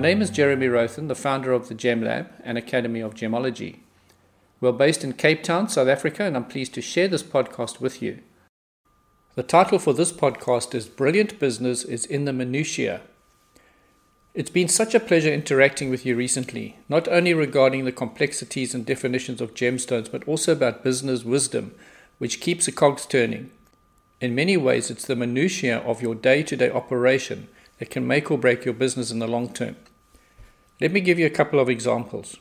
My name is Jeremy Rothon, the founder of the Gem Lab and Academy of Gemology. We're based in Cape Town, South Africa, and I'm pleased to share this podcast with you. The title for this podcast is Brilliant Business is in the Minutiae. It's been such a pleasure interacting with you recently, not only regarding the complexities and definitions of gemstones, but also about business wisdom, which keeps the cogs turning. In many ways, it's the minutiae of your day to day operation that can make or break your business in the long term. Let me give you a couple of examples.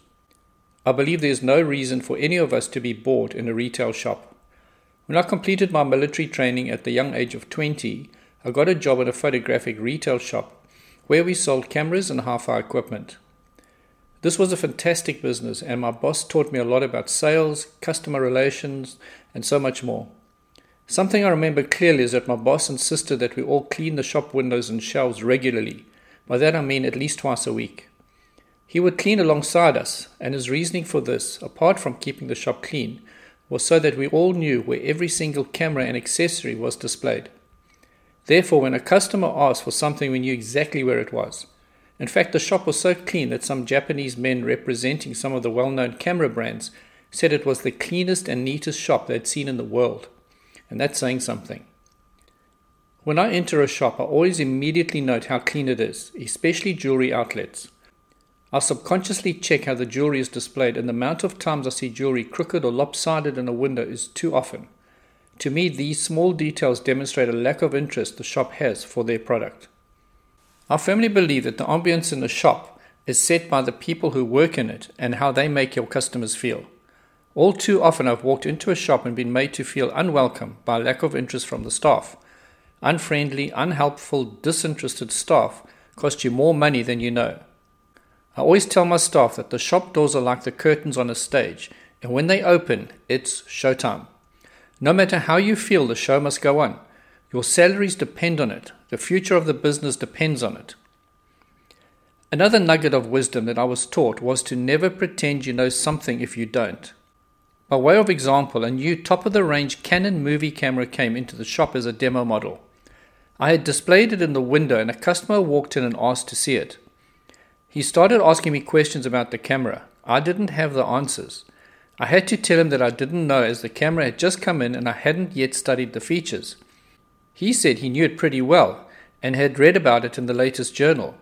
I believe there is no reason for any of us to be bored in a retail shop. When I completed my military training at the young age of 20, I got a job in a photographic retail shop where we sold cameras and hi fi equipment. This was a fantastic business, and my boss taught me a lot about sales, customer relations, and so much more. Something I remember clearly is that my boss insisted that we all clean the shop windows and shelves regularly. By that I mean at least twice a week. He would clean alongside us, and his reasoning for this, apart from keeping the shop clean, was so that we all knew where every single camera and accessory was displayed. Therefore, when a customer asked for something, we knew exactly where it was. In fact, the shop was so clean that some Japanese men representing some of the well known camera brands said it was the cleanest and neatest shop they'd seen in the world and that's saying something. When I enter a shop, I always immediately note how clean it is, especially jewelry outlets. I subconsciously check how the jewelry is displayed, and the amount of times I see jewelry crooked or lopsided in a window is too often. To me, these small details demonstrate a lack of interest the shop has for their product. I firmly believe that the ambience in the shop is set by the people who work in it and how they make your customers feel. All too often, I've walked into a shop and been made to feel unwelcome by lack of interest from the staff. Unfriendly, unhelpful, disinterested staff cost you more money than you know. I always tell my staff that the shop doors are like the curtains on a stage, and when they open, it's showtime. No matter how you feel, the show must go on. Your salaries depend on it, the future of the business depends on it. Another nugget of wisdom that I was taught was to never pretend you know something if you don't. By way of example, a new top of the range Canon movie camera came into the shop as a demo model. I had displayed it in the window and a customer walked in and asked to see it. He started asking me questions about the camera. I didn't have the answers. I had to tell him that I didn't know as the camera had just come in and I hadn't yet studied the features. He said he knew it pretty well and had read about it in the latest journal.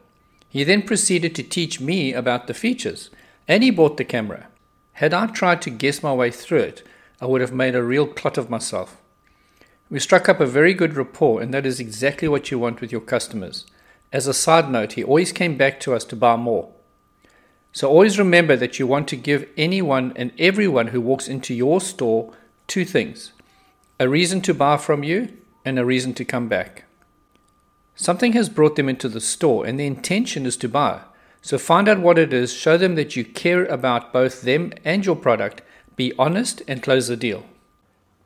He then proceeded to teach me about the features, and he bought the camera. Had I tried to guess my way through it, I would have made a real clot of myself. We struck up a very good rapport, and that is exactly what you want with your customers. As a side note, he always came back to us to buy more. So always remember that you want to give anyone and everyone who walks into your store two things a reason to buy from you and a reason to come back. Something has brought them into the store, and the intention is to buy. So find out what it is, show them that you care about both them and your product, be honest, and close the deal.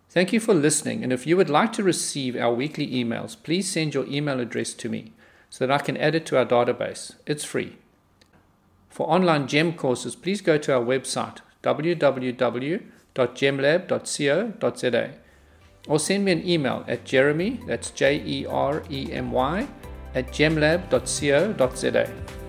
Thank you for listening, and if you would like to receive our weekly emails, please send your email address to me so that I can add it to our database. It's free. For online GEM courses, please go to our website www.gemlab.co.za or send me an email at jeremy, that's J E R E M Y, at gemlab.co.za.